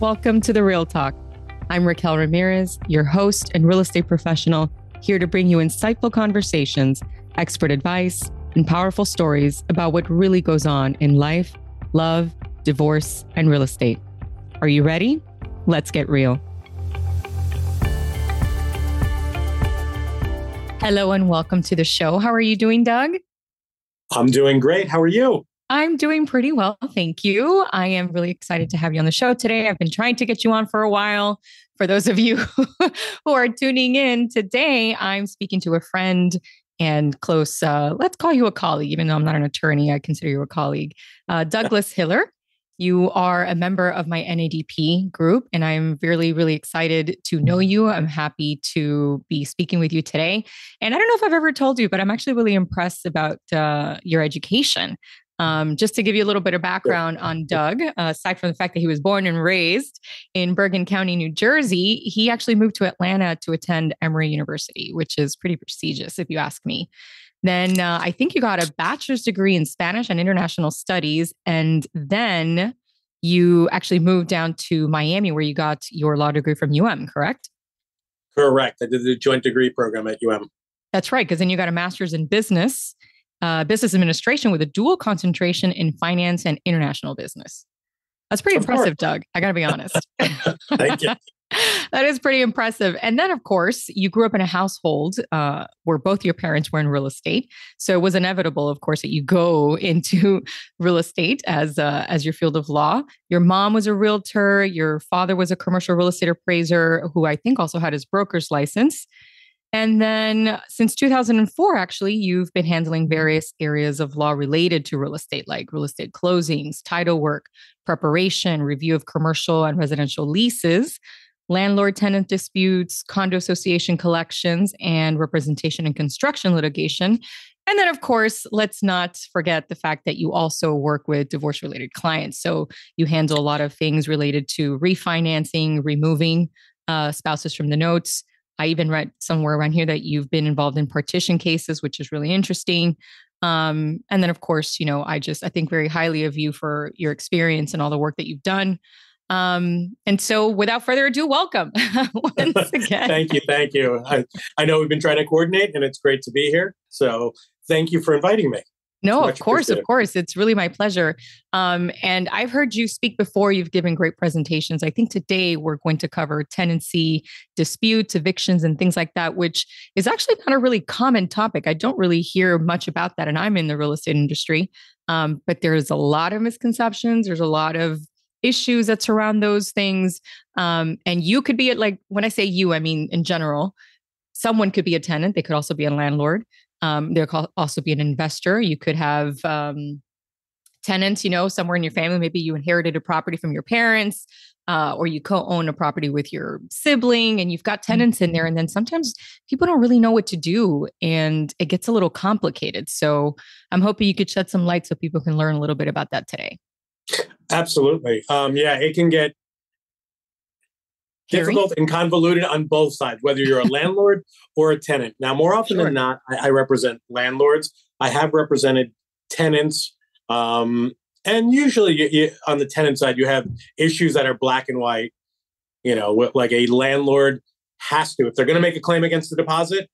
Welcome to the Real Talk. I'm Raquel Ramirez, your host and real estate professional, here to bring you insightful conversations, expert advice, and powerful stories about what really goes on in life, love, divorce, and real estate. Are you ready? Let's get real. Hello and welcome to the show. How are you doing, Doug? I'm doing great. How are you? I'm doing pretty well. Thank you. I am really excited to have you on the show today. I've been trying to get you on for a while. For those of you who are tuning in today, I'm speaking to a friend and close, uh, let's call you a colleague, even though I'm not an attorney, I consider you a colleague, uh, Douglas Hiller. You are a member of my NADP group, and I'm really, really excited to know you. I'm happy to be speaking with you today. And I don't know if I've ever told you, but I'm actually really impressed about uh, your education. Um, just to give you a little bit of background on Doug, uh, aside from the fact that he was born and raised in Bergen County, New Jersey, he actually moved to Atlanta to attend Emory University, which is pretty prestigious, if you ask me. Then uh, I think you got a bachelor's degree in Spanish and international studies. And then you actually moved down to Miami, where you got your law degree from UM, correct? Correct. I did the joint degree program at UM. That's right. Because then you got a master's in business uh, business administration with a dual concentration in finance and international business. That's pretty of impressive, course. Doug. I got to be honest. Thank you. that is pretty impressive. And then, of course, you grew up in a household uh, where both your parents were in real estate, so it was inevitable, of course, that you go into real estate as uh, as your field of law. Your mom was a realtor. Your father was a commercial real estate appraiser, who I think also had his broker's license. And then since 2004, actually, you've been handling various areas of law related to real estate, like real estate closings, title work, preparation, review of commercial and residential leases, landlord tenant disputes, condo association collections, and representation and construction litigation. And then, of course, let's not forget the fact that you also work with divorce related clients. So you handle a lot of things related to refinancing, removing uh, spouses from the notes I even read somewhere around here that you've been involved in partition cases, which is really interesting. Um, and then, of course, you know, I just I think very highly of you for your experience and all the work that you've done. Um, and so, without further ado, welcome once again. thank you, thank you. I, I know we've been trying to coordinate, and it's great to be here. So, thank you for inviting me. No, of course, of course. It's really my pleasure. Um, and I've heard you speak before. You've given great presentations. I think today we're going to cover tenancy disputes, evictions, and things like that, which is actually not a really common topic. I don't really hear much about that. And I'm in the real estate industry. Um, but there's a lot of misconceptions. There's a lot of issues that surround those things. Um, and you could be at like, when I say you, I mean in general, someone could be a tenant. They could also be a landlord. Um, there could also be an investor. You could have um, tenants, you know, somewhere in your family. Maybe you inherited a property from your parents, uh, or you co-own a property with your sibling, and you've got tenants in there. And then sometimes people don't really know what to do, and it gets a little complicated. So I'm hoping you could shed some light so people can learn a little bit about that today. Absolutely. Um, yeah, it can get difficult and convoluted on both sides, whether you're a landlord or a tenant. Now, more often sure. than not, I, I, represent landlords. I have represented tenants. Um, and usually you, you, on the tenant side, you have issues that are black and white. You know, like a landlord has to, if they're going to make a claim against the deposit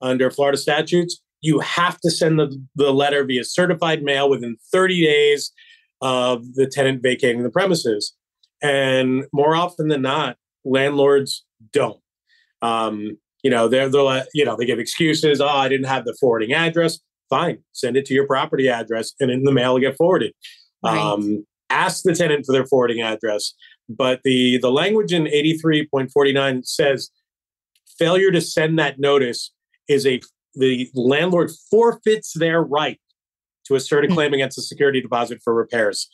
under Florida statutes, you have to send the, the letter via certified mail within 30 days of the tenant vacating the premises. And more often than not, landlords don't. Um, you know, they're, they'll, you know, they give excuses. Oh, I didn't have the forwarding address. Fine, send it to your property address, and in the mail, get forwarded. Right. Um, ask the tenant for their forwarding address. But the the language in 83.49 says failure to send that notice is a the landlord forfeits their right to assert a hmm. claim against the security deposit for repairs.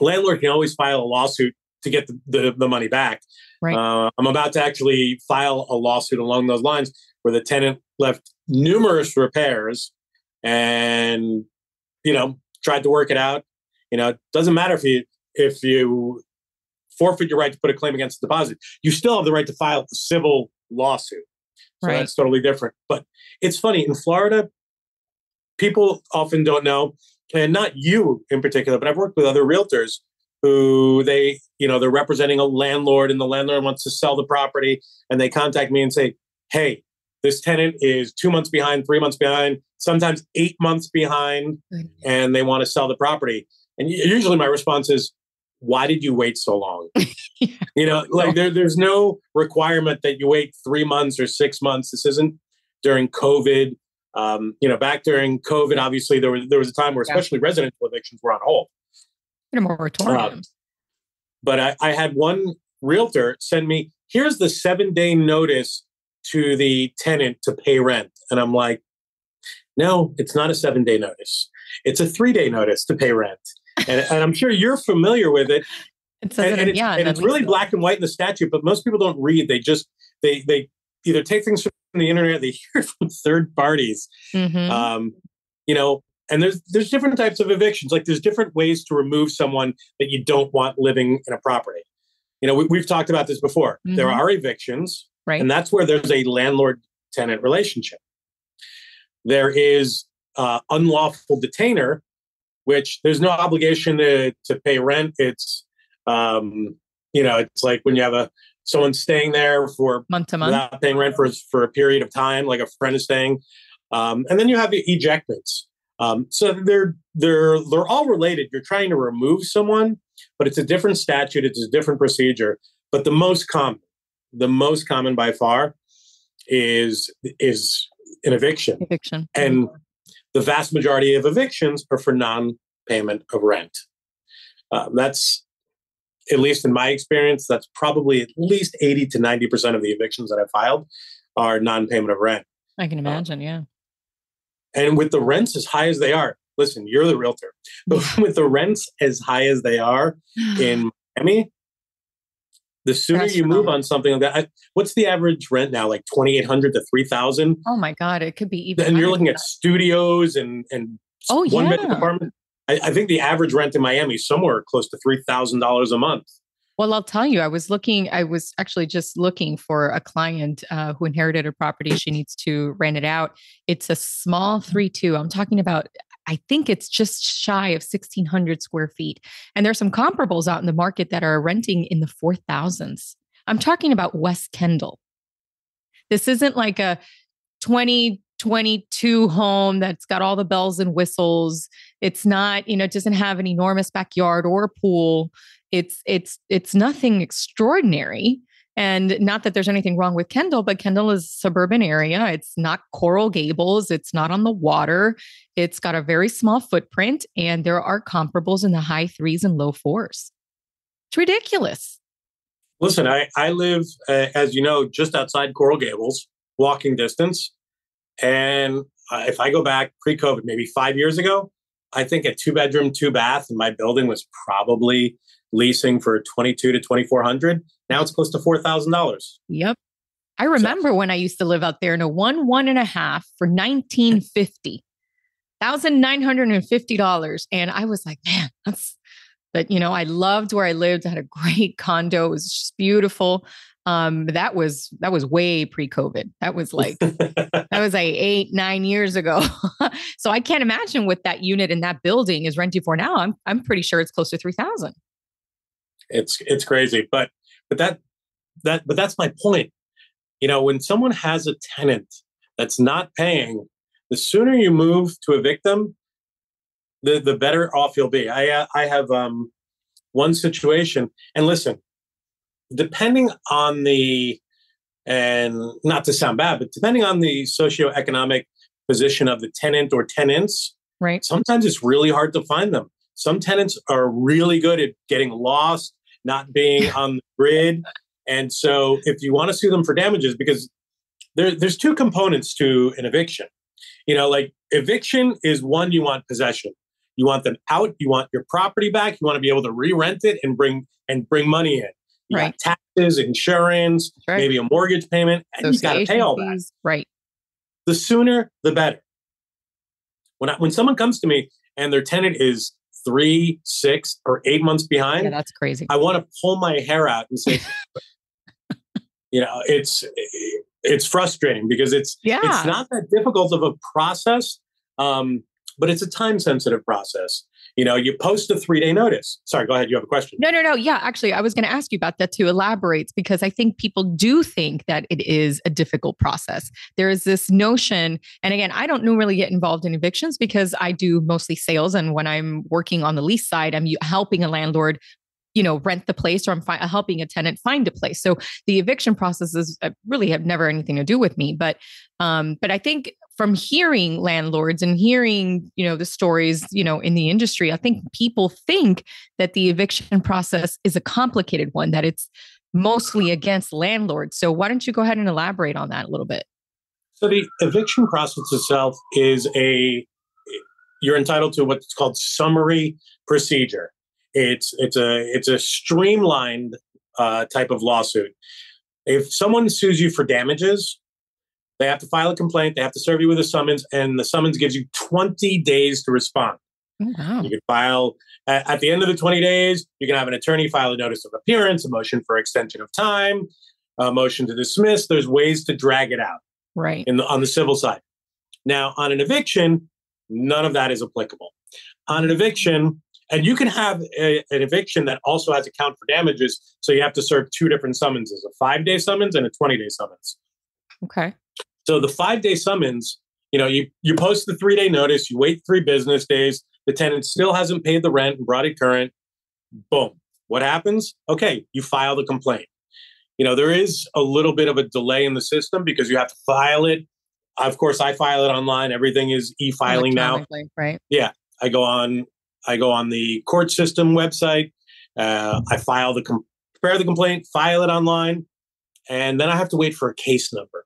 Landlord can always file a lawsuit to get the, the, the money back. Right. Uh, I'm about to actually file a lawsuit along those lines where the tenant left numerous repairs and, you know, tried to work it out. You know, it doesn't matter if you if you forfeit your right to put a claim against the deposit, you still have the right to file a civil lawsuit. So right. that's totally different. But it's funny in Florida, people often don't know, and not you in particular, but I've worked with other realtors who they you know they're representing a landlord and the landlord wants to sell the property and they contact me and say hey this tenant is two months behind three months behind sometimes eight months behind and they want to sell the property and usually my response is why did you wait so long yeah. you know like there, there's no requirement that you wait three months or six months this isn't during covid um, you know back during covid obviously there was there was a time where especially yeah. residential evictions were on hold in a moratorium. Uh, but I, I had one realtor send me, here's the seven day notice to the tenant to pay rent. And I'm like, no, it's not a seven day notice. It's a three day notice to pay rent. And, and I'm sure you're familiar with it. It and, and, it's, yeah, and it's really black and white in the statute, but most people don't read. They just they they either take things from the internet, they hear from third parties. Mm-hmm. Um, you know, and there's there's different types of evictions. Like there's different ways to remove someone that you don't want living in a property. You know we, have talked about this before. Mm-hmm. there are evictions right. and that's where there's a landlord tenant relationship. There is uh, unlawful detainer which there's no obligation to, to pay rent. It's um, you know it's like when you have a someone staying there for month to month. without paying rent for, for a period of time like a friend is staying. Um, and then you have the ejectments um, so they're they're they're all related. You're trying to remove someone, but it's a different statute. It's a different procedure. But the most common, the most common by far, is is an eviction. Eviction, and the vast majority of evictions are for non-payment of rent. Uh, that's at least in my experience. That's probably at least eighty to ninety percent of the evictions that I filed are non-payment of rent. I can uh, imagine. Uh, yeah. And with the rents as high as they are, listen, you're the realtor, but with the rents as high as they are in Miami, the sooner That's you move on something like that, I, what's the average rent now? Like twenty eight hundred to three thousand. Oh my god, it could be even. And you're looking at studios and and oh one yeah. bedroom apartment. I, I, think the average rent in Miami is somewhere close to three thousand dollars a month. Well, I'll tell you, I was looking, I was actually just looking for a client uh, who inherited a property. She needs to rent it out. It's a small mm. 3 2. I'm talking about, I think it's just shy of 1,600 square feet. And there's some comparables out in the market that are renting in the 4,000s. I'm talking about West Kendall. This isn't like a 2022 home that's got all the bells and whistles. It's not, you know, it doesn't have an enormous backyard or pool it's it's it's nothing extraordinary and not that there's anything wrong with Kendall, but Kendall is a suburban area. It's not Coral Gables. It's not on the water. It's got a very small footprint, and there are comparables in the high threes and low fours. It's ridiculous. Listen, I, I live, uh, as you know, just outside Coral Gables, walking distance. And uh, if I go back pre COVID, maybe five years ago, I think a two bedroom, two bath in my building was probably leasing for 22 to 2400 now it's close to $4000 yep. I remember so. when i used to live out there in a one one and a half for 1950 $1950 and i was like man that's but you know i loved where i lived I had a great condo. It was just beautiful um that was that was way pre-covid that was like that was like eight nine years ago so i can't imagine what that unit in that building is renting for now i'm i'm pretty sure it's close to 3000 it's it's crazy, but but that that but that's my point. You know, when someone has a tenant that's not paying, the sooner you move to evict them, the the better off you'll be. I uh, I have um one situation, and listen, depending on the and not to sound bad, but depending on the socioeconomic position of the tenant or tenants, right? Sometimes it's really hard to find them. Some tenants are really good at getting lost not being on the grid. And so if you want to sue them for damages, because there, there's two components to an eviction. You know, like eviction is one, you want possession. You want them out, you want your property back, you want to be able to re-rent it and bring and bring money in. You right. taxes, insurance, right. maybe a mortgage payment, and you've got to pay all that. Right. The sooner, the better. When I, when someone comes to me and their tenant is three, six, or eight months behind, yeah, that's crazy. I want to pull my hair out and say, you know, it's it's frustrating because it's yeah. it's not that difficult of a process. Um, but it's a time sensitive process. You know, you post a three day notice. Sorry, go ahead. You have a question. No, no, no. Yeah, actually, I was going to ask you about that to elaborate because I think people do think that it is a difficult process. There is this notion, and again, I don't normally get involved in evictions because I do mostly sales. And when I'm working on the lease side, I'm helping a landlord you know rent the place or i'm fi- helping a tenant find a place so the eviction processes uh, really have never anything to do with me but um but i think from hearing landlords and hearing you know the stories you know in the industry i think people think that the eviction process is a complicated one that it's mostly against landlords. So why don't you go ahead and elaborate on that a little bit? So the eviction process itself is a you're entitled to what's called summary procedure. It's it's a it's a streamlined uh, type of lawsuit. If someone sues you for damages, they have to file a complaint. They have to serve you with a summons, and the summons gives you 20 days to respond. Oh, wow. You can file at, at, the end of the 20 days. You can have an attorney file a notice of appearance, a motion for extension of time, a motion to dismiss. There's ways to drag it out. Right. In the, on the civil side. Now, on an eviction, none of that is applicable. On an eviction, and you can have a, an eviction that also has a count for damages. So you have to serve two different summonses a five day summons and a 20 day summons. Okay. So the five day summons, you know, you, you post the three day notice, you wait three business days, the tenant still hasn't paid the rent and brought it current. Boom. What happens? Okay, you file the complaint. You know, there is a little bit of a delay in the system because you have to file it. Of course, I file it online. Everything is e filing now. Right. Yeah. I go on I go on the court system website. Uh, I file the com- prepare the complaint, file it online, and then I have to wait for a case number.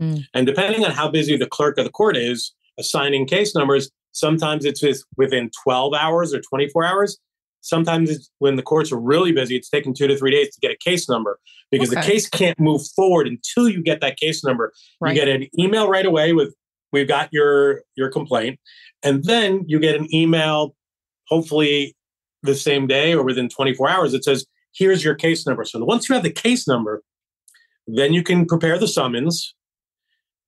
Mm. And depending on how busy the clerk of the court is assigning case numbers, sometimes it's within 12 hours or 24 hours. Sometimes when the courts are really busy, it's taking two to three days to get a case number because okay. the case can't move forward until you get that case number. Right. You get an email right away with we've got your your complaint, and then you get an email hopefully the same day or within 24 hours, it says, here's your case number. So once you have the case number, then you can prepare the summons,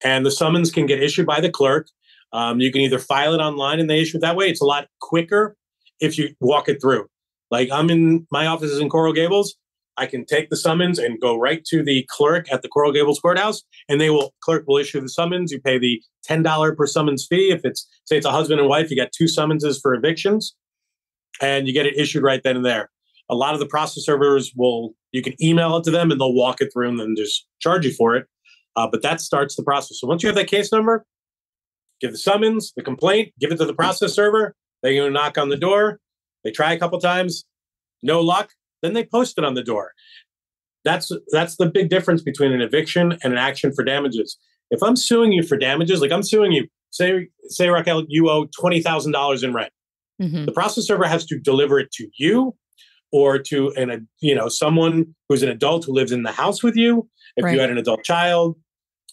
and the summons can get issued by the clerk. Um, you can either file it online and they issue it that way. It's a lot quicker if you walk it through. Like I'm in my office is in Coral Gables. I can take the summons and go right to the clerk at the Coral Gables courthouse, and they will clerk will issue the summons. You pay the ten dollar per summons fee. If it's say it's a husband and wife, you get two summonses for evictions and you get it issued right then and there. A lot of the process servers will, you can email it to them and they'll walk it through and then just charge you for it. Uh, but that starts the process. So once you have that case number, give the summons, the complaint, give it to the process server. They go knock on the door. They try a couple times, no luck. Then they post it on the door. That's that's the big difference between an eviction and an action for damages. If I'm suing you for damages, like I'm suing you, say say Raquel, you owe twenty thousand dollars in rent. Mm-hmm. The process server has to deliver it to you or to an you know someone who's an adult who lives in the house with you. If right. you had an adult child,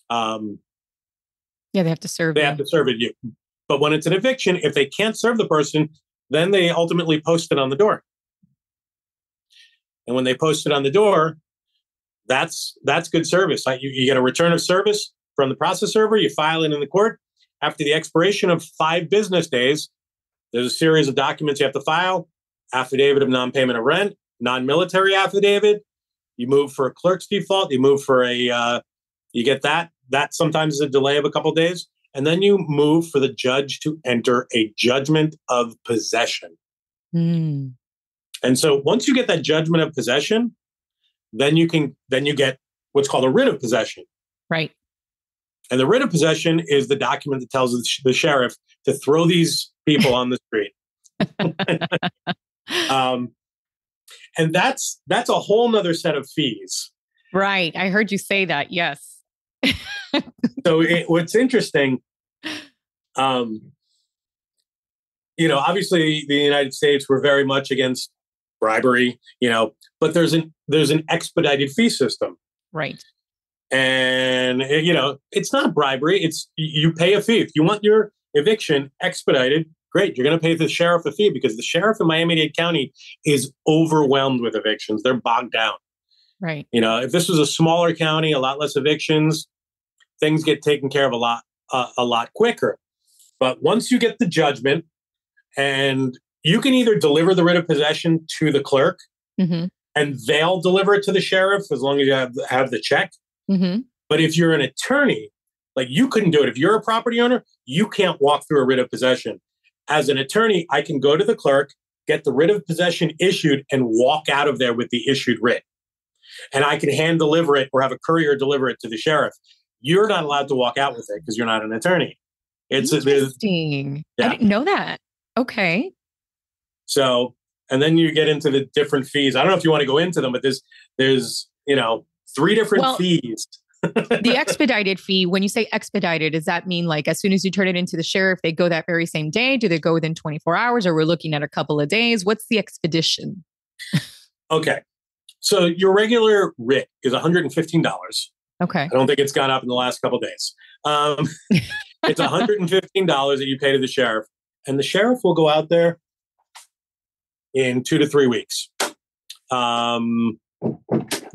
um, yeah, they have to serve. They you. have to serve it you. But when it's an eviction, if they can't serve the person, then they ultimately post it on the door. And when they post it on the door, that's that's good service. You, you get a return of service from the process server. You file it in the court. After the expiration of five business days, there's a series of documents you have to file affidavit of non payment of rent, non military affidavit. You move for a clerk's default, you move for a, uh, you get that. That sometimes is a delay of a couple of days. And then you move for the judge to enter a judgment of possession. Mm. And so once you get that judgment of possession, then you can then you get what's called a writ of possession. Right. And the writ of possession is the document that tells the sheriff to throw these people on the street. um, and that's that's a whole nother set of fees. Right. I heard you say that. Yes. So it, what's interesting, um, you know, obviously the United States were very much against bribery, you know, but there's an there's an expedited fee system. Right. And eh, you know it's not bribery it's you pay a fee. If you want your eviction expedited great you're going to pay the sheriff a fee because the sheriff in miami-dade county is overwhelmed with evictions. They're bogged down right you know if this was a smaller county a lot less evictions things get taken care of a lot uh, a lot quicker But once you get the judgment, and you can either deliver the writ of possession to the clerk, Mm-hmm. and they'll deliver it to the sheriff as long as you have have the check. Mm-hmm. But if you're an attorney, like you couldn't do it. If you're a property owner, you can't walk through a writ of possession. As an attorney, I can go to the clerk, get the writ of possession issued, and walk out of there with the issued writ. And I can hand deliver it or have a courier deliver it to the sheriff. You're not allowed to walk out with it because you're not an attorney. It's Interesting. I didn't know that. Okay. so, and then you get into the different fees. I don't know if you want to go into them, but there's there's you know three different Well, fees. The expedited fee, when you say expedited, does that mean like as soon as you turn it into the sheriff, they go that very same day? Do they go within 24 hours or we're looking at a couple of days? What's the expedition? Okay, so your regular writ is $115. Okay. I don't think it's gone up in the last couple days. Um, it's $115 that you pay to the sheriff, and the sheriff will go out there in two to three weeks, um,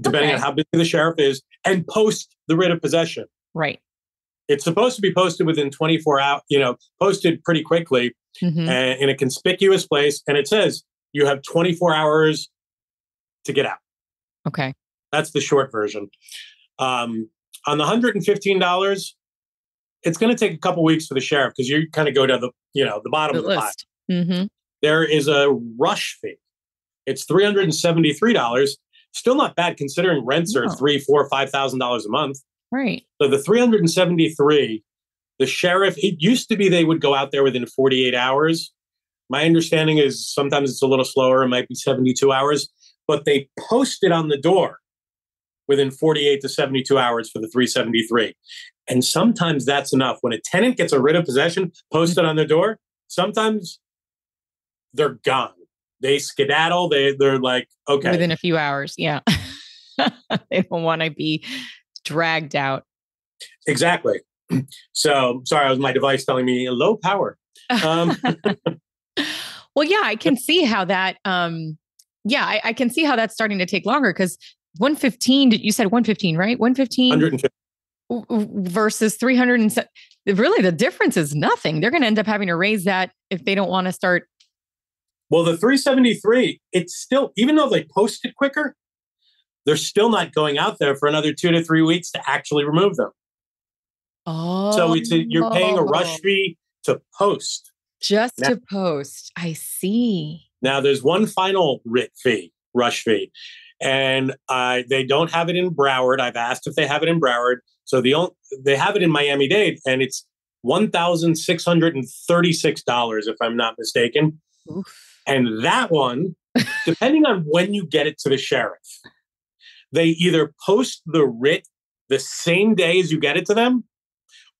depending Okay. on how busy the sheriff is, and post the writ of possession. Right. It's supposed to be posted within 24 hours, you know, posted pretty quickly Mhm. and in a conspicuous place, and it says you have 24 hours to get out. Okay. That's the short version. Um, on the hundred and fifteen dollars, it's going to take a couple weeks for the sheriff because you kind of go to the you know the bottom The of the pot. list. Mm-hmm. There is a rush fee. It's three hundred and seventy three dollars. Still not bad considering rents are No. three, four, five thousand dollars a month. Right. So the three hundred and seventy three, the sheriff. It used to be they would go out there within forty eight hours. My understanding is sometimes it's a little slower. It might be seventy two hours, but they post it on the door within 48 to 72 hours for the 373. And sometimes that's enough. When a tenant gets a writ of possession posted on their door, sometimes they're gone. They skedaddle. They they're like, okay, Within a few hours. Yeah. they don't want to be dragged out. exactly. So sorry, I was my device telling me low power. Um, well, yeah, I can see how that um yeah, I, I can see how that's starting to take longer because 115, you said 115, right? 115 150. w- w- versus 300 and really the difference is nothing. They're going to end up having to raise that if they don't want to start. Well, the 373, it's still, even though they posted quicker, they're still not going out there for another two to three weeks to actually remove them. Oh, So it's a, you're paying a rush fee to post. just Now- to post. I see. Now, there's one final writ fee, rush fee, and uh, they don't have it in Broward. I've asked if they have it in Broward. So the on- they have it in Miami Dade, and it's one thousand six hundred and thirty-six dollars, if I'm not mistaken. Oof. And that one, depending on when you get it to the sheriff, they either post the writ the same day as you get it to them,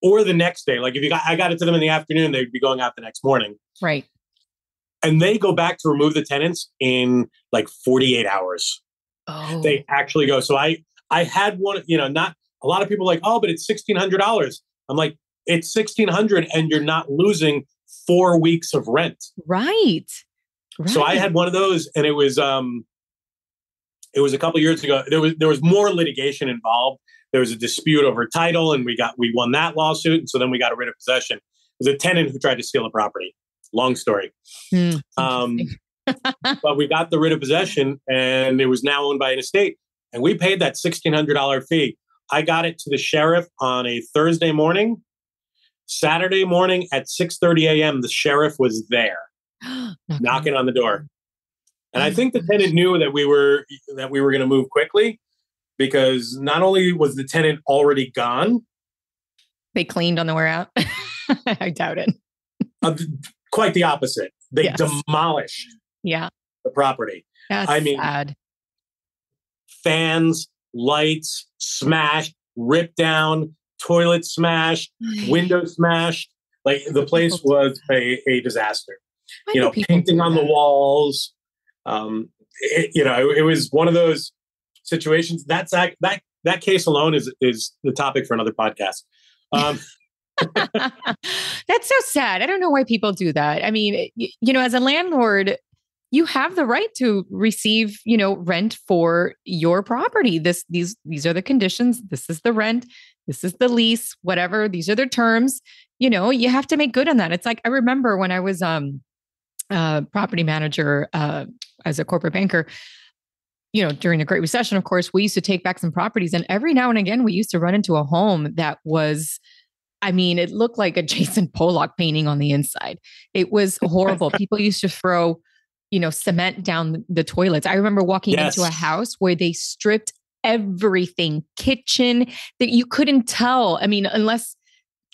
or the next day. Like if you got, I got it to them in the afternoon, they'd be going out the next morning Right. And they go back to remove the tenants in like 48 hours. Oh, they actually go so i i had one you know not a lot of people like oh but it's $1600 i'm like it's 1600 and you're not losing four weeks of rent. Right. right. so i had one of those and it was um it was a couple years ago. There was there was more litigation involved. There was a dispute over title and we got we won that lawsuit and so then we got a writ of possession. It was a tenant who tried to steal a property long story. Hmm, um, but we got the writ of possession and it was now owned by an estate and we paid that $1600 fee. I got it to the sheriff on a thursday morning. Saturday morning at 6.30 a.m the sheriff was there knocking on the door. And i Oh, think the tenant knew that we were that we were going to move quickly because not only was the tenant already gone They cleaned on the way out. I doubt it. uh, quite the opposite they Yes. demolished Yeah. the property That's I mean, sad. fans lights smashed ripped down toilet smashed window smashed. Like the place was a, a disaster. Why you know, painting on the walls. Um, it, you know, it, was one of those situations. That's act- that that case alone is is the topic for another podcast. Um, That's so sad. I don't know why people do that. I mean, you know, as a landlord, you have the right to receive, you know, rent for your property. This these these are the conditions. This is the rent. This is the lease, whatever. These are the terms. You know, you have to make good on that. It's like I remember when I was um uh property manager uh as a corporate banker, you know, during the Great Recession, of course, we used to take back some properties. And every now and again, we used to run into a home that was I mean, it looked like a Jackson Pollock painting on the inside. It was horrible. People used to throw you know, cement down the toilets. I remember walking yes. into a house where they stripped everything, kitchen that you couldn't tell. I mean, unless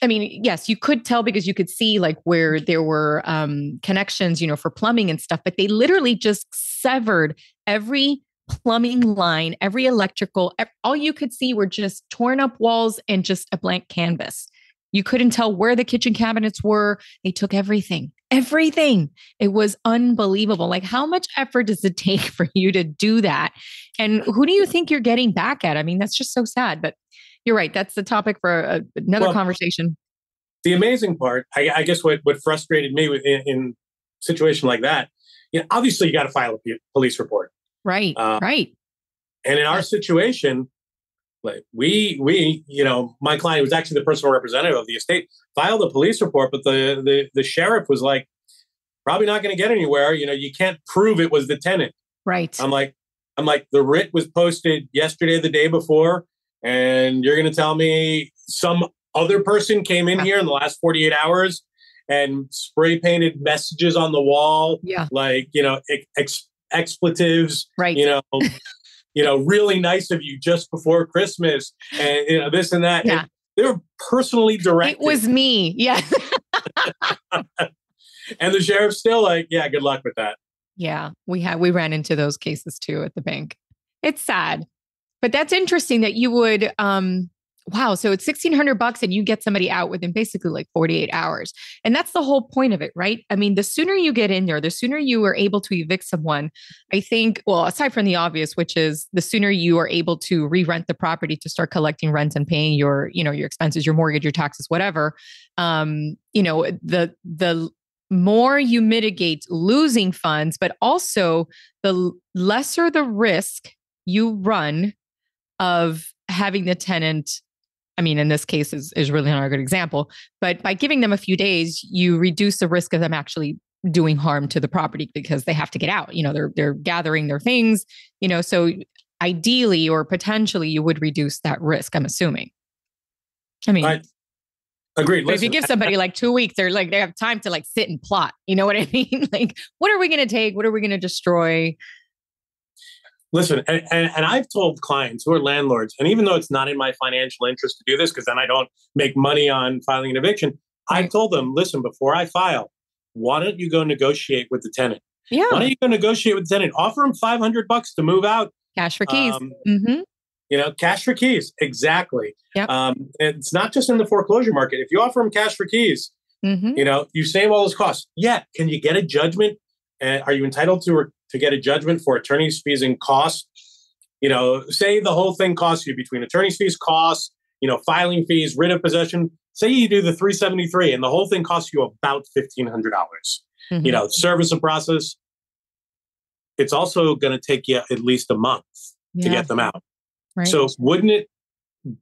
I mean, yes, you could tell because you could see like where there were um, connections, you know, for plumbing and stuff, but they literally just severed every plumbing line, every electrical, all you could see were just torn up walls and just a blank canvas. You couldn't tell where the kitchen cabinets were. They took everything, everything. It was unbelievable. Like, how much effort does it take for you to do that? And who do you think you're getting back at? I mean, that's just so sad. But you're right. That's the topic for a, another well, conversation. The amazing part, I, I, guess, what what frustrated me in, in situation like that, you know, obviously you got to file a police report. Right. Uh, right. And in our situation, like we we you know my client was actually the personal representative of the estate filed a police report but the the, the sheriff was like probably not going to get anywhere you know you can't prove it was the tenant. Right. I'm like i'm like the writ was posted yesterday the day before and you're going to tell me some other person came in here in the last 48 hours and spray painted messages on the wall yeah. like you know ex- expletives right. you know you know, really nice of you just before Christmas and you know this and that. Yeah. And they were personally directed. It was me. Yeah. and the sheriff's still like, yeah, good luck with that. Yeah, we had we ran into those cases too at the bank. It's sad. But that's interesting that you would um wow, so it's 1600 bucks and you get somebody out within basically like 48 hours. And that's the whole point of it, right? I mean, the sooner you get in there, the sooner you are able to evict someone. I think, well, aside from the obvious, which is the sooner you are able to re-rent the property to start collecting rent and paying your, you know, your expenses, your mortgage, your taxes, whatever. Um, you know, the the more you mitigate losing funds, but also the lesser the risk you run of having the tenant I mean, in this case is, is really not a good example, but by giving them a few days, you reduce the risk of them actually doing harm to the property because they have to get out. You know, they're they're gathering their things, you know, so ideally or potentially you would reduce that risk, I'm assuming. I mean, I, agreed. But if you give somebody like two weeks, they're like they have time to like sit and plot. You know what I mean? like, what are we going to take? What are we going to destroy? Listen, and, and, and, I've told clients who are landlords, and even though it's not in my financial interest to do this, because then I don't make money on filing an eviction, right. I've told them, listen, before I file, why don't you go negotiate with the tenant? Yeah. Why don't you go negotiate with the tenant? Offer them 500 bucks to move out. Cash for keys. Um, mm-hmm. You know, cash for keys. Exactly. Yep. Um, it's not just in the foreclosure market. If you offer them cash for keys, mm-hmm. you know, you save all those costs. Yeah. Can you get a judgment? And are you entitled to to get a judgment for attorney's fees and costs. You know, say the whole thing costs you between attorney's fees, costs, you know, filing fees, writ of possession. Say you do the 373 and the whole thing costs you about 1,500. dollars mm-hmm. You know, service and process. It's also going to take you at least a month yeah. to get them out. Right. So wouldn't it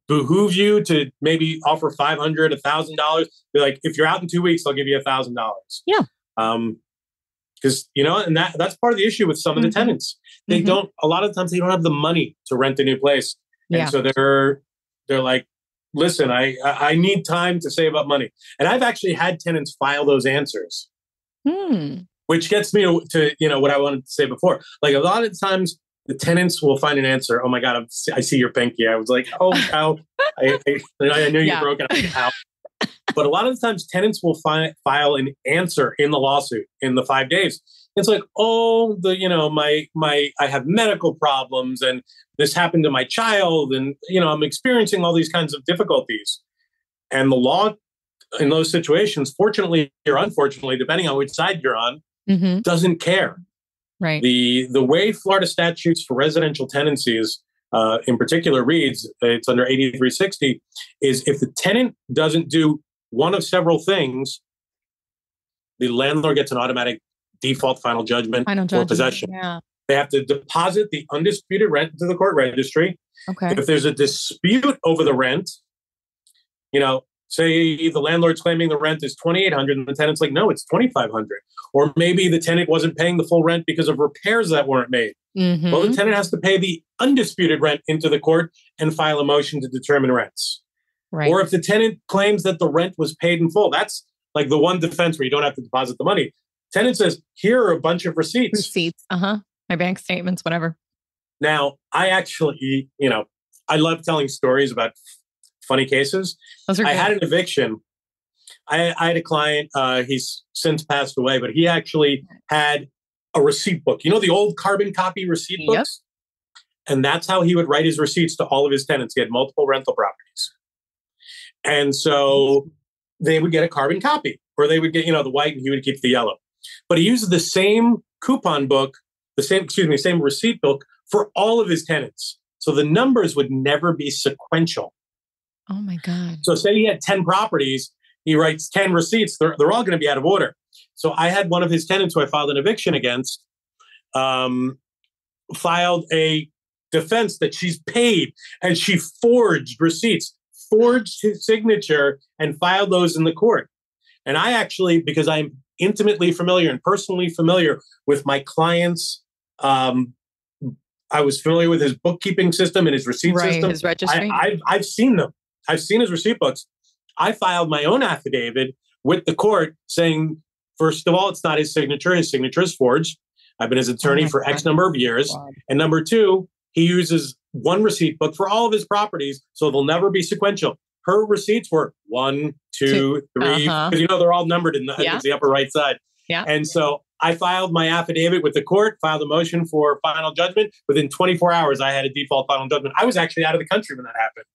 behoove you to maybe offer 500 $1,000? Be like, if you're out in two weeks, I'll give you $1,000. Yeah. Um, because you know and that that's part of the issue with some mm-hmm. of the mm-hmm. tenants they mm-hmm. don't a lot of times they don't have the money to rent a new place and yeah. so they're they're like listen i i need time to save up money and i've actually had tenants file those answers hmm. which gets me to, to, you know what i wanted to say before like a lot of times the tenants will find an answer oh my god I'm, i see your pinky i was like oh cow I, I, I, knew you yeah. broke it out but a lot of the times tenants will fi- file an answer in the lawsuit in the five days. It's like, oh, the you know my my I have medical problems and this happened to my child and you know I'm experiencing all these kinds of difficulties. And the law in those situations, fortunately or unfortunately, depending on which side you're on, mm-hmm. doesn't care. Right. The the way Florida statutes for residential tenancies uh, in particular reads, it's under 8360, is if the tenant doesn't do one of several things, the landlord gets an automatic default final judgment Final or judgment. possession. Yeah. They have to deposit the undisputed rent into the court registry. Okay. If there's a dispute over the rent, you know, say the landlord's claiming the rent is 2800 and the tenant's like, no, it's 2500 Or maybe the tenant wasn't paying the full rent because of repairs that weren't made. Mhm. Well, the tenant has to pay the undisputed rent into the court and file a motion to determine rents. right. Or if the tenant claims that the rent was paid in full, that's like the one defense where you don't have to deposit the money. Tenant says, here are a bunch of receipts. Receipts. Uh huh. My bank statements, whatever. Now, I actually, you know, I love telling stories about funny cases. Those are I had an eviction. I, I had a client, uh, he's since passed away, but he actually had a receipt book. You know, the old carbon copy receipt Yep. books? And that's how he would write his receipts to all of his tenants. He had multiple rental properties. And so they would get a carbon copy, or they would get, you know, the white and he would keep the yellow. But he used the same coupon book, the same, excuse me, same receipt book for all of his tenants. So the numbers would never be sequential. Oh my God. So say he had 10 properties, he writes 10 receipts, they're, they're all going to be out of order. So I had one of his tenants who I filed an eviction against, um, filed a defense that she's paid and she forged receipts, forged his signature and filed those in the court. And I actually, because I'm intimately familiar and personally familiar with my clients, um, I was familiar with his bookkeeping system and his receipt Right. system. His registry. I, I've, I've seen them. I've seen his receipt books. I filed my own affidavit with the court saying, first of all, it's not his signature. His signature is forged. I've been his attorney Oh for X number of years. God. And number two, he uses one receipt book for all of his properties, so they'll never be sequential. Her receipts were one, two, three, because Uh-huh. you know they're all numbered in the, Yeah. the upper right side. Yeah. And so I filed my affidavit with the court, filed a motion for final judgment. Within 24 hours, I had a default final judgment. I was actually out of the country when that happened.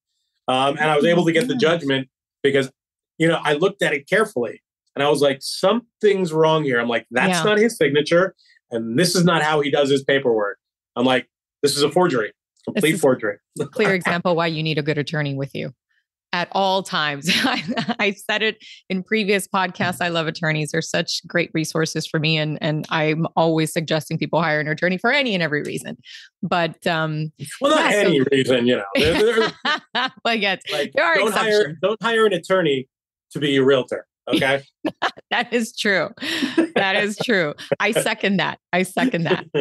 Um, and I was able to get the judgment because, you know, I looked at it carefully and I was like, something's wrong here. I'm like, that's Yeah. not his signature. And this is not how he does his paperwork. I'm like, this is a forgery, complete forgery. Clear example why you need a good attorney with you at all times. I, I said it in previous podcasts. I love attorneys. They're such great resources for me. And, and I'm always suggesting people hire an attorney for any and every reason. But um Well, not Yeah, so- any reason, you know. There- there- but yes, like, There are don't hire, don't hire an attorney to be your realtor. Okay. that is true. That is true. I second that. I second that.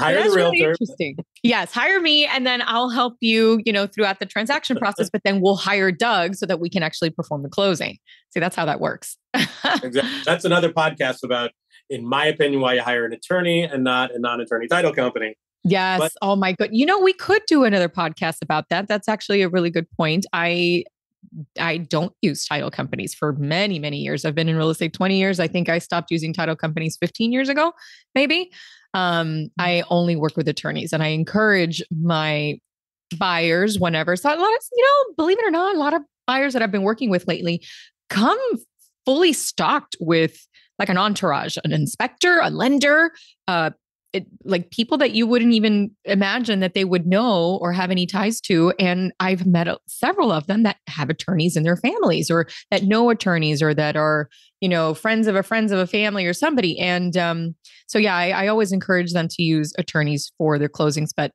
hire That's the really realtor. interesting. Yes, hire me and then I'll help you, you know, throughout the transaction process, but then we'll hire Doug so that we can actually perform the closing. See, that's how that works. Exactly. That's another podcast about, in my opinion, why you hire an attorney and not a non-attorney title company. yes. But- oh my good. You know, we could do another podcast about that. That's actually a really good point. I I don't use title companies for many, many years. I've been in real estate 20 years. I think I stopped using title companies 15 years ago, maybe. Um, I only work with attorneys and I encourage my buyers whenever. So a lot of, you know, believe it or not, a lot of buyers that I've been working with lately come fully stocked with like an entourage, an inspector, a lender, uh, it, like people that you wouldn't even imagine that they would know or have any ties to. And I've met several of them that have attorneys in their families or that know attorneys or that are, you know, friends of a friends of a family or somebody. And um, so, yeah, I, I always encourage them to use attorneys for their closings. But,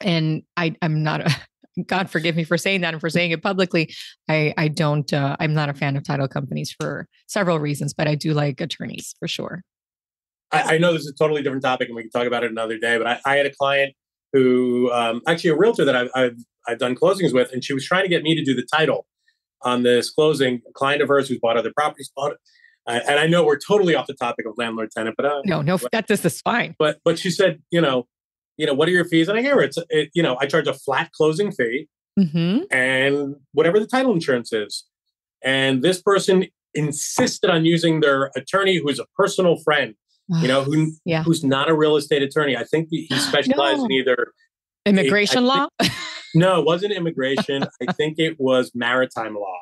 and I, I'm not a, God forgive me for saying that and for saying it publicly. I, I don't, uh, I'm not a fan of title companies for several reasons, but I do like attorneys for sure. I, I know this is a totally different topic, and we can talk about it another day. But I, I had a client who, um, actually, a realtor that I've, I've I've done closings with, and she was trying to get me to do the title on this closing. A client of hers who's bought other properties, bought it. Uh, and I know we're totally off the topic of landlord tenant, but uh, No, no, that this is fine. but but she said, you know, you know, what are your fees? And I hear it's it, you know, I charge a flat closing fee Mm-hmm. and whatever the title insurance is. And this person insisted on using their attorney who's a personal friend, you know, who Yeah. who's not a real estate attorney. I think he specialized in either immigration I law. no, it wasn't immigration. I think it was maritime law.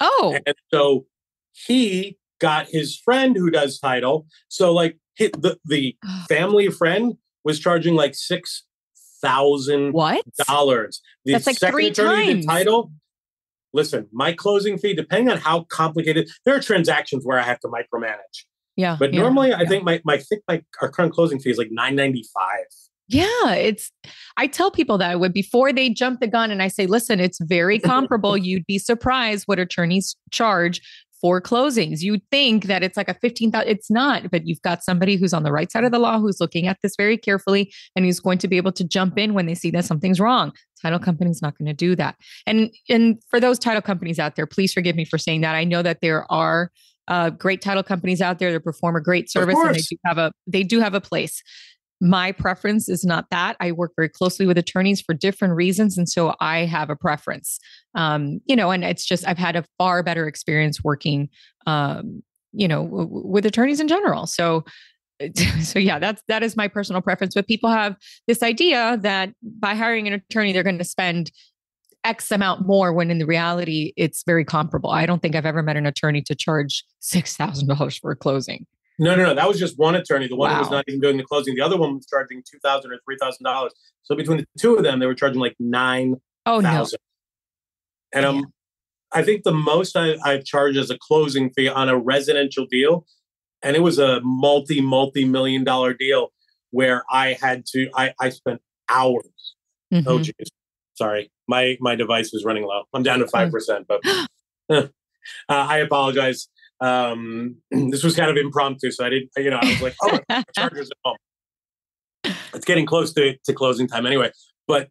oh, And so he got his friend who does title. So like hit the the family friend was charging like six thousand what? dollars. That's like three attorney who did times. title. Listen, my closing fee, depending on how complicated, there are transactions where I have to micromanage. Yeah. But yeah, normally, yeah. I think my, my I think my our current closing fee is like nine ninety five. Yeah, it's I tell people that would before they jump the gun and I say, listen, it's very comparable. You'd be surprised what attorneys charge for closings. You'd think that it's like a 15,000 it's not, but you've got somebody who's on the right side of the law who's looking at this very carefully and who's going to be able to jump in when they see that something's wrong. Title company's not going to do that. And and for those title companies out there, please forgive me for saying that. I know that there are uh, great title companies out there that perform a great service and they do have a they do have a place. My preference is not that. I work very closely with attorneys for different reasons and so i have a preference. Um, you know and it's just i've had a far better experience working um, you know w- with attorneys in general. So so yeah that's that is my personal preference. But people have this idea that by hiring an attorney they're going to spend x amount more when in the reality it's very comparable i don't think i've ever met an attorney to charge $6000 for a closing no, no, no. That was just one attorney. The one Wow. who was not even doing the closing. The other one was charging two thousand or three thousand dollars. So between the two of them, they were charging like nine oh no thousand. And um, I think the most I, I've charged as a closing fee on a residential deal, and it was a multi multi million dollar deal where I had to. I I spent hours. Mhm. Oh, geez. Sorry, my my device was running low. I'm down to five percent, but uh, I apologize. Um, this was kind of impromptu, so I didn't. You know, I was like, oh, my charger's at home. It's getting close to, to closing time anyway. But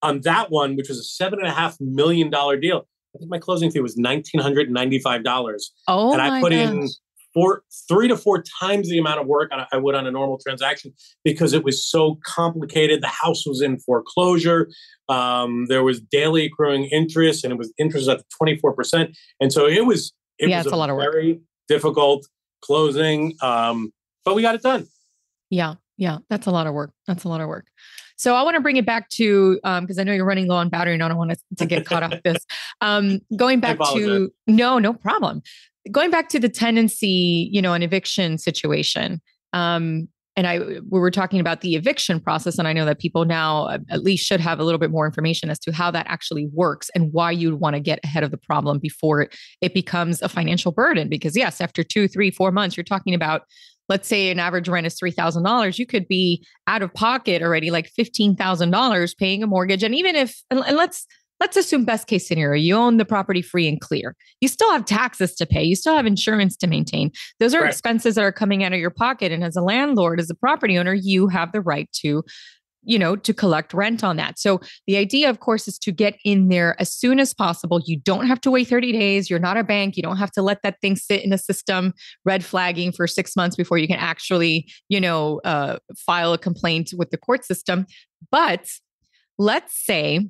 on that one, which was a seven and a half million dollar deal, I think my closing fee was nineteen hundred and ninety five dollars, oh and I my put in gosh. Four, three to four times the amount of work I would on a normal transaction because it was so complicated. The house was in foreclosure. Um, there was daily accruing interest, and it was interest at twenty four percent, and so it was. It Yeah, was it's a lot of work. Very difficult closing, um, but we got it done. Yeah, yeah, that's a lot of work. That's a lot of work. So I want to bring it back to because I know you're running low on battery, and I don't want us to get caught off this. Um, going back to no, no problem. Going back to the tenancy, you know, an eviction situation. Um, and I we were talking about the eviction process, and I know that people now uh, at least should have a little bit more information as to how that actually works and why you'd want to get ahead of the problem before it, it becomes a financial burden. Because yes, after two, three, four months, you're talking about let's say an average rent is $3,000, you could be out of pocket already like $15,000 paying a mortgage. And even if, and and let's, let's assume best case scenario, you own the property free and clear. You still have taxes to pay. You still have insurance to maintain. Those are Correct. expenses that are coming out of your pocket. And as a landlord, as a property owner, you have the right to you know to collect rent on that so the idea of course is to get in there as soon as possible you don't have to wait 30 days you're not a bank you don't have to let that thing sit in a system red flagging for six months before you can actually you know uh, file a complaint with the court system but let's say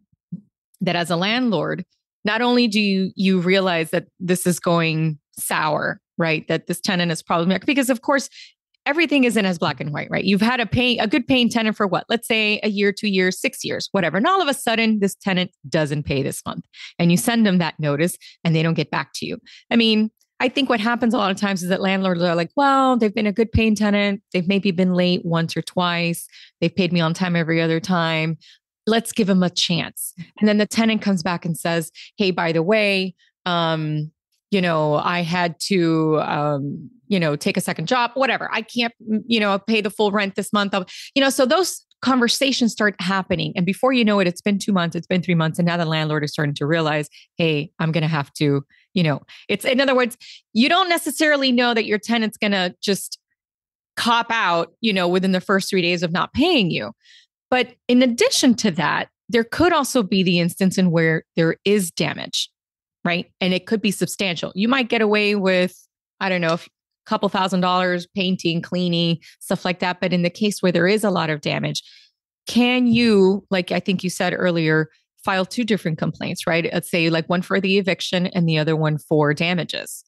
that as a landlord not only do you you realize that this is going sour right that this tenant is problematic because of course everything isn't as black and white right you've had a pay a good paying tenant for what let's say a year two years six years whatever and all of a sudden this tenant doesn't pay this month and you send them that notice and they don't get back to you i mean I think what happens a lot of times is that landlords are like, well, they've been a good paying tenant. They've maybe been late once or twice. They've paid me on time every other time. Let's give him a chance. And then the tenant comes back and says, hey, by the way, um, you know, I had to, um, you know, take a second job, whatever. I can't, you know, pay the full rent this month. Of, you know, so those conversations start happening. And before you know it, it's been two months, it's been three months. And now the landlord is starting to realize, hey, I'm going to have to, you know, it's in other words, you don't necessarily know that your tenant's going to just cop out, you know, within the first three days of not paying you. But in addition to that, there could also be the instance in where there is damage, right? And it could be substantial. You might get away with, I don't know, a couple thousand dollars painting, cleaning, stuff like that. But in the case where there is a lot of damage, can you, like I think you said earlier, file two different complaints, right? Let's say like one for the eviction and the other one for damages.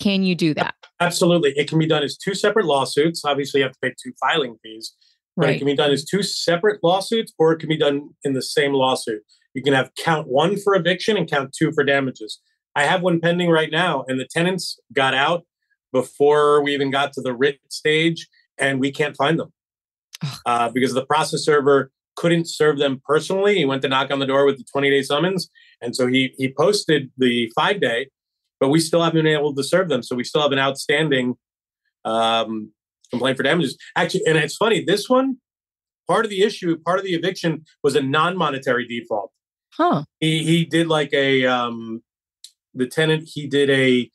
Can you do that? Absolutely. It can be done as two separate lawsuits. Obviously, you have to pay two filing fees, but it can be done as two separate lawsuits or it can be done in the same lawsuit. You can have count one for eviction and count two for damages. I have one pending right now, and the tenants got out before we even got to the writ stage, and we can't find them uh, because the process server couldn't serve them personally. He went to knock on the door with the 20 day summons, and so he he posted the five day, but we still haven't been able to serve them. So we still have an outstanding um, complain for damages. Actually, and it's funny. This one, part of the issue, part of the eviction was a non-monetary default. Huh. He he did like a um, the tenant. He did a,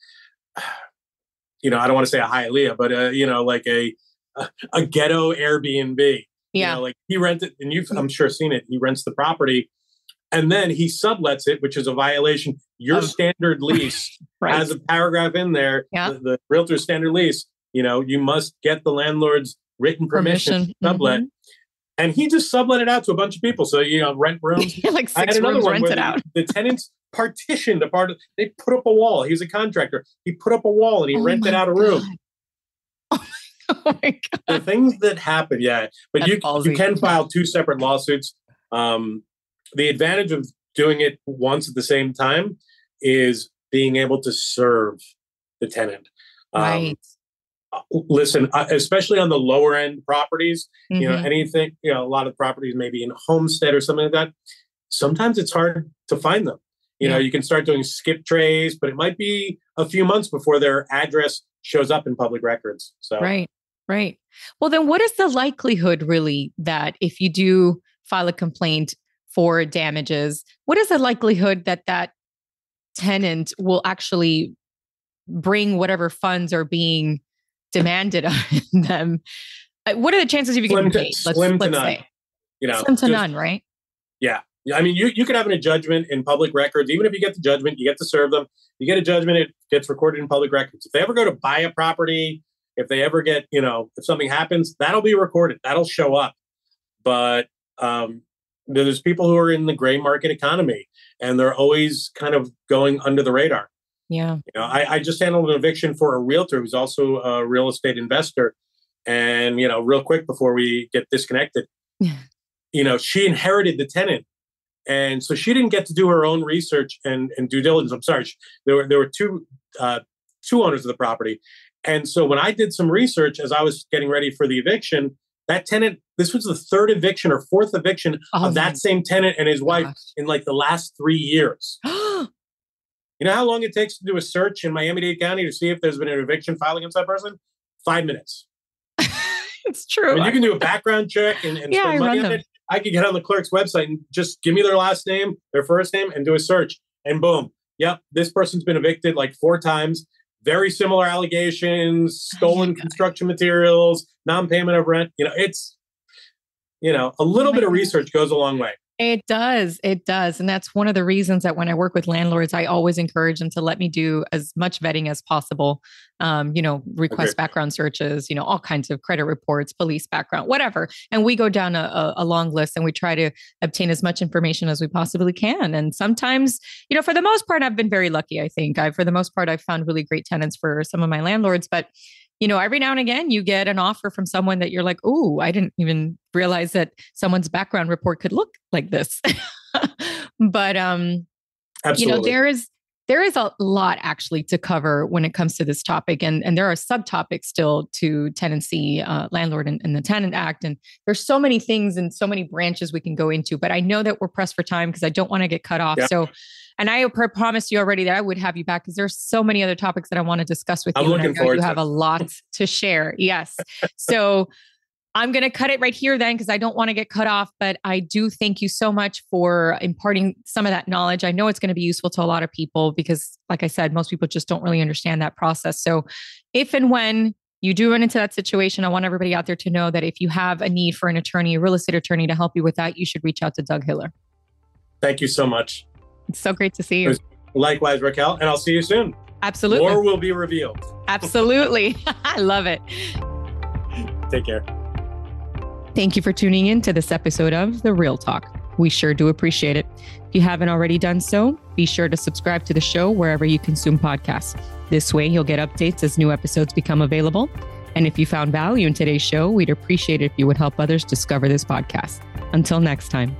you know, I don't want to say a Hialeah, but uh, you know, like a a, a ghetto Airbnb. Yeah. You know, like he rented, and you've I'm sure seen it. He rents the property, and then he sublets it, which is a violation. Your Oh. standard lease right. has a paragraph in there. Yeah. The, the realtor's standard lease. You know, you must get the landlord's written permission, to sublet, Mhm. and he just sublet it out to a bunch of people. So you know, rent rooms. like I had six another one where the, out. the tenants partitioned a part of. They put up a wall. He was a contractor. He put up a wall and he Oh rented out a room. God. Oh my god. The things that happen, yeah. But That's you you can file two separate lawsuits. Um, the advantage of doing it once at the same time is being able to serve the tenant. Um, Right. Listen, especially on the lower end properties, you know Mhm. anything you know a lot of properties maybe in Homestead or something like that sometimes it's hard to find them you know you can start doing skip traces but it might be a few months before their address shows up in public records so Right. Right. Well, then what is the likelihood really that if you do file a complaint for damages, what is the likelihood that that tenant will actually bring whatever funds are being demanded of them? Uh, What are the chances of you getting paid? Let's, slim to let's none, say. You know slim to just- none, right? yeah i mean you, you could have a judgment in public records. Even if you get the judgment you get to serve them. You get a judgment it gets recorded in public records. If they ever go to buy a property if they ever get you know if something happens that'll be recorded. That'll show up. But um there's people who are in the gray market economy and they're always kind of going under the radar Yeah. You know, I, I just handled an eviction for a realtor who's also a real estate investor. And, you know, real quick before we get disconnected, you know, she inherited the tenant. And so she didn't get to do her own research and, and due diligence. I'm sorry. she- There were there were two uh, two owners of the property. And so when I did some research as I was getting ready for the eviction, that tenant, this was the third eviction or fourth eviction Oh of that same tenant and his wife gosh. in like the last three years. You know how long it takes to do a search in Miami Dade County to see if there's been an eviction filed against that person? Five minutes. it's true. I mean, you can do a background check and, and Yeah, I spend money on them. it. I could get on the clerk's website and just give me their last name, their first name, and do a search. And boom, yep, this person's been evicted like four times. Very similar allegations, stolen God. construction materials, non-payment of rent. You know, it's you know, a little my bit of research goes a long way. It does. It does. And that's one of the reasons that when I work with landlords, I always encourage them to let me do as much vetting as possible. Um, you know, request Agreed. background searches, you know, all kinds of credit reports, police background, whatever. And we go down a, a, a long list and we try to obtain as much information as we possibly can. And sometimes, you know, for the most part, I've been very lucky, I think. I, for the most part, I've found really great tenants for some of my landlords. But you know, every now and again you get an offer from someone that you're like, oh, I didn't even realize that someone's background report could look like this. but um, Absolutely. you know, there is there is a lot actually to cover when it comes to this topic, and and there are subtopics still to tenancy, uh, landlord, and, and the Tenant Act, and there's so many things and so many branches we can go into. But I know that we're pressed for time because I don't want to get cut off. Yeah. So. And I pr- promised you already that I would have you back because there's so many other topics that I want to discuss with I'm you. and I looking know forward you to have it. a lot to share. Yes. So I'm going to cut it right here then because I don't want to get cut off. But I do thank you so much for imparting some of that knowledge. I know it's going to be useful to a lot of people because, like I said, most people just don't really understand that process. So if and when you do run into that situation, I want everybody out there to know that if you have a need for an attorney, a real estate attorney to help you with that, you should reach out to Doug Hiller. Thank you so much. It's so great to see you. Likewise, Raquel, and I'll see you soon. Absolutely. More will be revealed. Absolutely. I love it. Take care. Thank you for tuning in to this episode of The Real Talk. We sure do appreciate it. If you haven't already done so, be sure to subscribe to the show wherever you consume podcasts. This way, you'll get updates as new episodes become available. And if you found value in today's show, we'd appreciate it if you would help others discover this podcast. Until next time.